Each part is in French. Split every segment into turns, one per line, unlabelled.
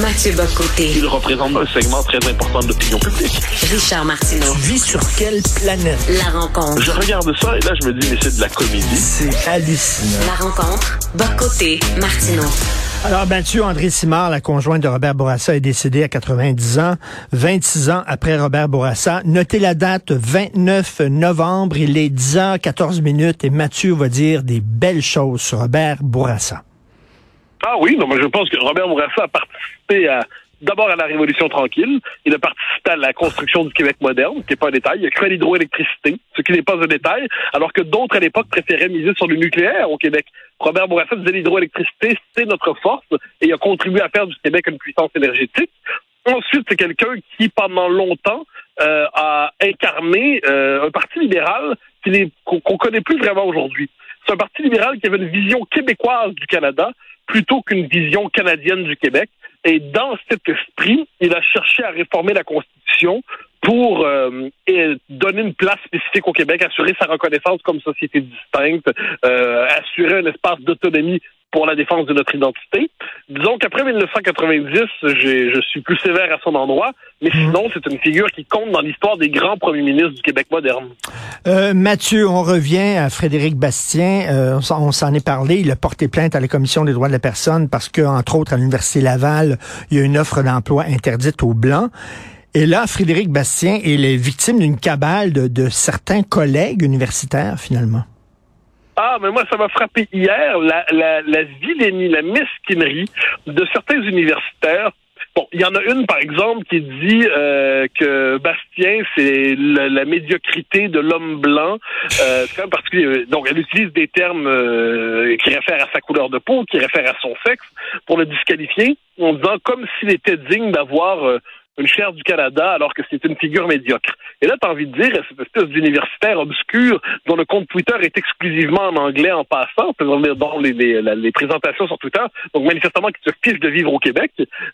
Mathieu Bocoté.
Il représente un segment très important de l'opinion publique.
Richard Martineau.
Tu vis sur quelle planète?
La rencontre.
Je regarde ça et là, je me dis, mais c'est de la comédie.
C'est hallucinant.
La rencontre. Bocoté. Martineau.
Alors, Mathieu André Simard, la conjointe de Robert Bourassa, est décédée à 90 ans, 26 ans après Robert Bourassa. Notez la date, 29 novembre, il est 10 h 14 minutes et Mathieu va dire des belles choses sur Robert Bourassa.
Ah oui, non, mais je pense que Robert Bourassa a participé à d'abord à la Révolution tranquille. Il a participé à la construction du Québec moderne, qui n'est pas un détail. Il a créé l'hydroélectricité, ce qui n'est pas un détail, alors que d'autres à l'époque préféraient miser sur le nucléaire au Québec. Robert Bourassa disait l'hydroélectricité, c'est notre force, et il a contribué à faire du Québec une puissance énergétique. Ensuite, c'est quelqu'un qui, pendant longtemps, euh, a incarné euh, un parti libéral qu'on qu connaît plus vraiment aujourd'hui. C'est un parti libéral qui avait une vision québécoise du Canada plutôt qu'une vision canadienne du Québec. Et dans cet esprit, il a cherché à réformer la Constitution pour euh, donner une place spécifique au Québec, assurer sa reconnaissance comme société distincte, euh, assurer un espace d'autonomie pour la défense de notre identité. Disons qu'après 1990, je suis plus sévère à son endroit, mais mhm. sinon, c'est une figure qui compte dans l'histoire des grands premiers ministres du Québec moderne.
Euh, Mathieu, on revient à Frédéric Bastien. Euh, on s'en est parlé. Il a porté plainte à la Commission des droits de la personne parce que, entre autres, à l'Université Laval, il y a une offre d'emploi interdite aux Blancs. Et là, Frédéric Bastien est victime d'une cabale de, de certains collègues universitaires, finalement.
Ah, mais moi, ça m'a frappé hier, la, la, la vilainie, la mesquinerie de certains universitaires Bon, il y en a une, par exemple, qui dit euh, que Bastien, c'est la, médiocrité de l'homme blanc. Euh, quand. Donc, elle utilise des termes euh, qui réfèrent à sa couleur de peau, qui réfèrent à son sexe, pour le disqualifier, en disant comme s'il était digne d'avoir euh, une chaire du Canada alors que c'est une figure médiocre. Et là, tu as envie de dire, cette espèce d'universitaire obscur dont le compte Twitter est exclusivement en anglais en passant, dont les, les, les présentations sur Twitter, donc manifestement qui se fiche de vivre au Québec,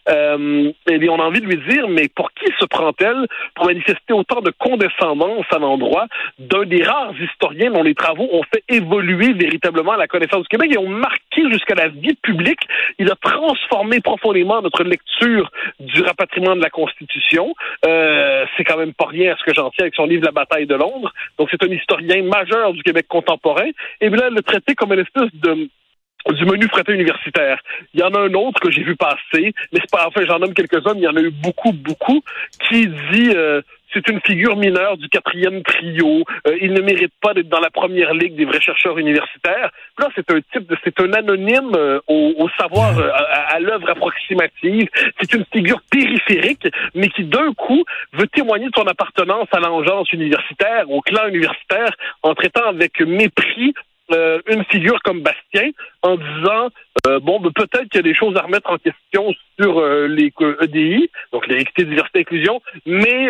euh, et eh on a envie de lui dire, mais pour qui se prend-elle pour manifester autant de condescendance à l'endroit d'un des rares historiens dont les travaux ont fait évoluer véritablement la connaissance du Québec et ont marqué jusqu'à la vie publique? Il a transformé profondément notre lecture du rapatriement de la Constitution euh, c'est quand même pas rien à ce que j'en tiens avec son livre La bataille de Londres. Donc c'est un historien majeur du Québec contemporain. Et bien là, le traité comme une espèce de du menu fraté universitaire. Il y en a un autre que j'ai vu passer, mais c'est pas, enfin, j'en nomme quelques-uns, il y en a eu beaucoup, beaucoup, qui dit, euh, c'est une figure mineure du quatrième trio. Euh, il ne mérite pas d'être dans la première ligue des vrais chercheurs universitaires. Là, c'est un type, c'est un anonyme euh, au, savoir, euh, à, l'œuvre approximative. C'est une figure périphérique, mais qui d'un coup veut témoigner de son appartenance à l'engeance universitaire, au clan universitaire, en traitant avec mépris une figure comme Bastien en disant bon ben, peut-être qu'il y a des choses à remettre en question sur les EDI, donc l'équité, diversité, inclusion, mais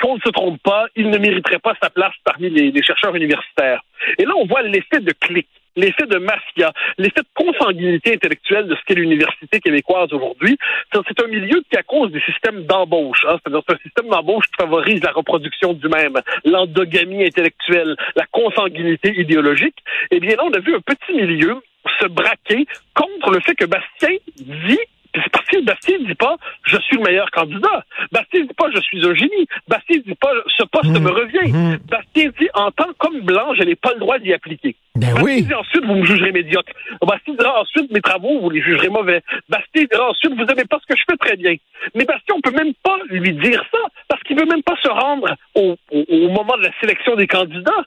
qu'on ne se trompe pas, il ne mériterait pas sa place parmi les, chercheurs universitaires. Et là, on voit l'effet de clic, l'effet de mafia, l'effet de consanguinité intellectuelle de ce qu'est l'université québécoise aujourd'hui. C'est un milieu qui, à cause des systèmes d'embauche, hein, c'est-à-dire un système d'embauche qui favorise la reproduction du même, l'endogamie intellectuelle, la consanguinité idéologique, eh bien là, on a vu un petit milieu se braquer contre le fait que Bastien dit c'est parce que Bastien ne dit pas je suis le meilleur candidat. Bastien ne dit pas je suis un génie. Bastien ne dit pas ce poste mmh. me revient. Mmh. Bastien dit en tant comme blanc, je n'ai pas le droit d'y appliquer.
Ben oui.
dit ensuite vous me jugerez médiocre. Bastien dira ensuite mes travaux, vous les jugerez mauvais. Bastien dira ensuite vous n'aimez pas ce que je fais très bien. Mais Bastien, on peut même pas lui dire ça parce qu'il veut même pas se rendre au, au moment de la sélection des candidats.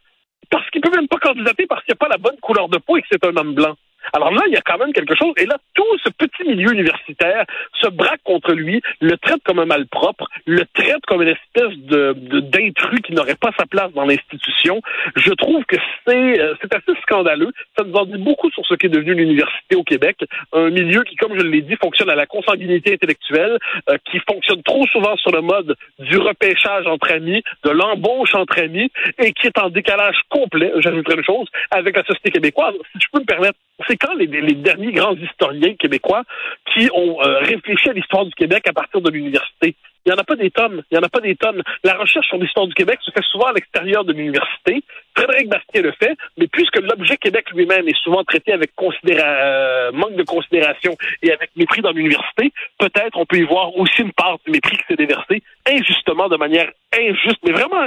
Parce qu'il peut même pas candidater parce qu'il n'y a pas la bonne couleur de peau et que c'est un homme blanc. Alors là, il y a quand même quelque chose. Et là, tout ce petit milieu universitaire se braque contre lui, le traite comme un malpropre, le traite comme une espèce de d'intrus qui n'aurait pas sa place dans l'institution. Je trouve que c'est euh, c'est assez scandaleux. Ça nous en dit beaucoup sur ce qu'est devenu l'université au Québec, un milieu qui, comme je l'ai dit, fonctionne à la consanguinité intellectuelle, euh, qui fonctionne trop souvent sur le mode du repêchage entre amis, de l'embauche entre amis, et qui est en décalage complet, j'ajouterai une chose, avec la société québécoise. Si je peux me permettre, c'est quand les, derniers grands historiens québécois qui ont euh, réfléchi à l'histoire du Québec à partir de l'université? Il n'y en a pas des tonnes. Il n'y en a pas des tonnes. La recherche sur l'histoire du Québec se fait souvent à l'extérieur de l'université. Frédéric Bastien le fait, mais puisque l'objet Québec lui-même est souvent traité avec euh, manque de considération et avec mépris dans l'université, peut-être on peut y voir aussi une part du mépris qui s'est déversé injustement, de manière injuste, mais vraiment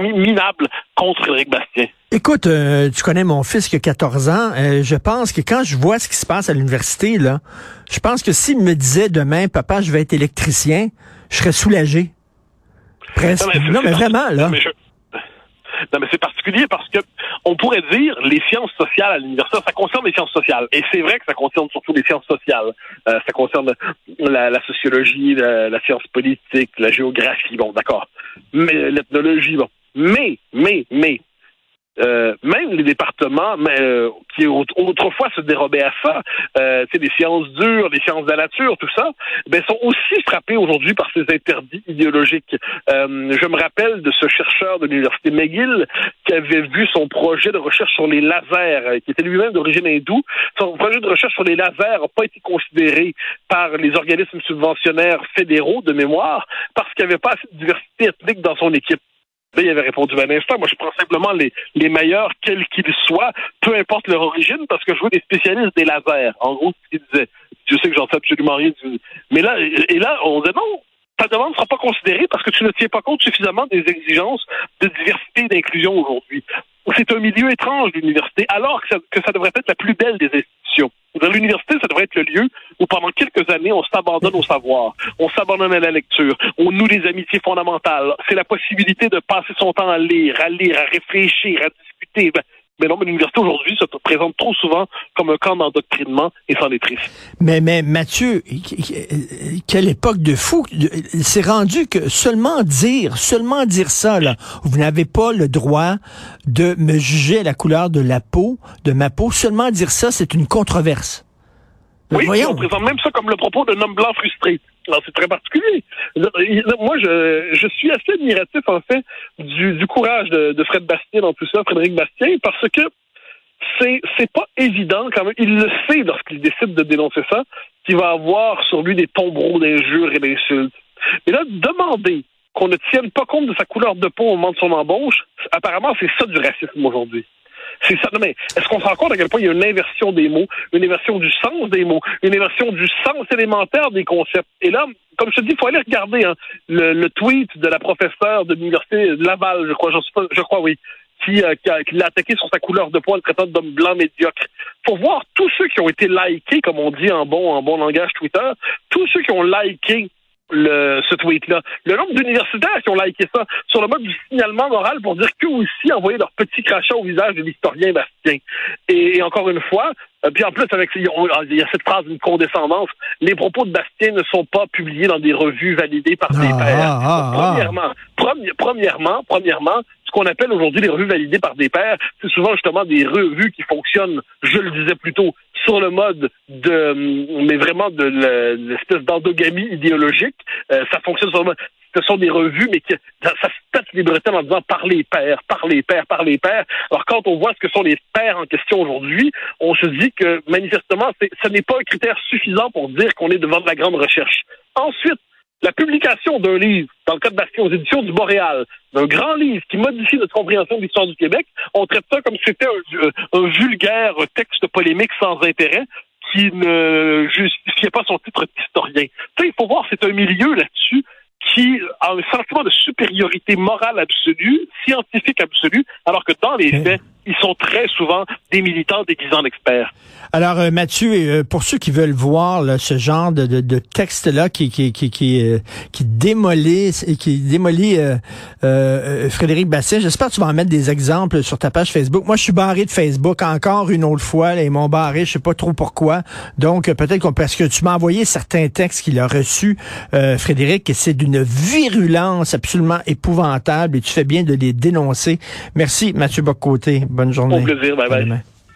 minable contre Frédéric Bastien.
Écoute, euh, tu connais mon fils qui a 14 ans. Euh, je pense que quand je vois ce qui se passe à l'université, là, je pense que s'il me disait demain, papa, je vais être électricien, je serais soulagé. Presque. Non, mais, vraiment, là.
Non, mais c'est particulier parce que on pourrait dire les sciences sociales à l'université, ça concerne les sciences sociales. Et c'est vrai que ça concerne surtout les sciences sociales. Euh, ça concerne la, sociologie, la, la, science politique, la géographie, bon, d'accord. Mais l'ethnologie, bon. Mais, mais, mais, euh, même les départements mais, euh, qui autrefois se dérobaient à ça, euh, les sciences dures, les sciences de la nature, tout ça, ben, sont aussi frappés aujourd'hui par ces interdits idéologiques. Euh, je me rappelle de ce chercheur de l'université McGill qui avait vu son projet de recherche sur les lasers, qui était lui-même d'origine hindoue. Son projet de recherche sur les lasers n'a pas été considéré par les organismes subventionnaires fédéraux de mémoire parce qu'il n'y avait pas assez de diversité ethnique dans son équipe. Il avait répondu un instant. Moi, je prends simplement les, les meilleurs, quels qu'ils soient, peu importe leur origine, parce que je veux des spécialistes des lasers. En gros, ce qu'il disait. Je sais que j'en sais absolument rien. Mais là, et là, on dit non, ta demande ne sera pas considérée parce que tu ne tiens pas compte suffisamment des exigences de diversité et d'inclusion aujourd'hui. C'est un milieu étrange, l'université, alors que ça, devrait être la plus belle des institutions. L'université, ça devrait être le lieu où pendant quelques années, on s'abandonne au savoir, on s'abandonne à la lecture, on noue des amitiés fondamentales. C'est la possibilité de passer son temps à lire, à lire, à réfléchir, à discuter. Ben, mais non, mais l'université aujourd'hui se présente trop souvent comme un camp d'endoctrinement et c'en est.
Mais, mais Mathieu, quelle époque de fou. C'est rendu que seulement dire, seulement dire ça, là, vous n'avez pas le droit de me juger la couleur de la peau, de ma peau. Seulement dire ça, c'est une controverse.
Oui, Voyons. on présente même ça comme le propos d'un homme blanc frustré. Alors, c'est très particulier. Moi, je, je suis assez admiratif, en fait, du, du courage de, de Fred Bastien dans tout ça, Frédéric Bastien, parce que c'est c'est pas évident quand même. Il le sait lorsqu'il décide de dénoncer ça, qu'il va avoir sur lui des tombereaux d'injures et d'insultes. Mais là, demander qu'on ne tienne pas compte de sa couleur de peau au moment de son embauche, apparemment, c'est ça du racisme aujourd'hui. C'est ça. Non, mais est-ce qu'on se rend compte à quel point il y a une inversion des mots, une inversion du sens des mots, une inversion du sens élémentaire des concepts? Et là, comme je te dis, il faut aller regarder hein, le, tweet de la professeure de l'université Laval, je crois, je, crois, oui, qui, euh, qui, l'a attaqué sur sa couleur de poil, traitant d'homme blanc médiocre. Faut voir tous ceux qui ont été likés, comme on dit en bon, en bon langage Twitter, tous ceux qui ont liké le, ce tweet-là. Le nombre d'universitaires qui ont liké ça sur le mode du signalement moral pour dire qu'eux aussi envoyaient leur petit crachat au visage de l'historien Bastien. Et, encore une fois, euh, puis en plus, avec il y a cette phrase d'une condescendance, les propos de Bastien ne sont pas publiés dans des revues validées par des ah, pairs. Ah, ah, premièrement, premièrement, premièrement, ce qu'on appelle aujourd'hui les revues validées par des pairs, c'est souvent justement des revues qui fonctionnent, je le disais plus tôt, sur le mode de, mais vraiment de l'espèce d'endogamie idéologique. Euh, ça fonctionne sur le mode, ce sont des revues, mais qui, ça, se pète les en disant par les pères, par les pères, par les pères. Alors quand on voit ce que sont les pères en question aujourd'hui, on se dit que manifestement, ce n'est pas un critère suffisant pour dire qu'on est devant de la grande recherche. Ensuite, la publication d'un livre, dans le cas de Bastien aux éditions du Boréal, d'un grand livre qui modifie notre compréhension de l'histoire du Québec, on traite ça comme si c'était un, un, vulgaire texte polémique sans intérêt qui ne justifiait pas son titre d'historien. il faut voir, c'est un milieu là-dessus qui a un sentiment de supériorité morale absolue, scientifique absolue, alors que dans les faits, ils sont très souvent des militants déguisés en experts.
Alors, euh, Mathieu, euh, pour ceux qui veulent voir ce genre de, de, de texte-là qui, qui, qui, qui, euh, qui démolit, qui démolit Frédéric Bastien, j'espère que tu vas en mettre des exemples sur ta page Facebook. Moi, je suis barré de Facebook encore une autre fois. Là, ils m'ont barré, je sais pas trop pourquoi. Donc, peut-être qu'on parce que tu m'as envoyé certains textes qu'il a reçus, Frédéric, et c'est d'une virulence absolument épouvantable et tu fais bien de les dénoncer. Merci, Mathieu Bocoté. Bonne journée.
Au plaisir. Bye bye.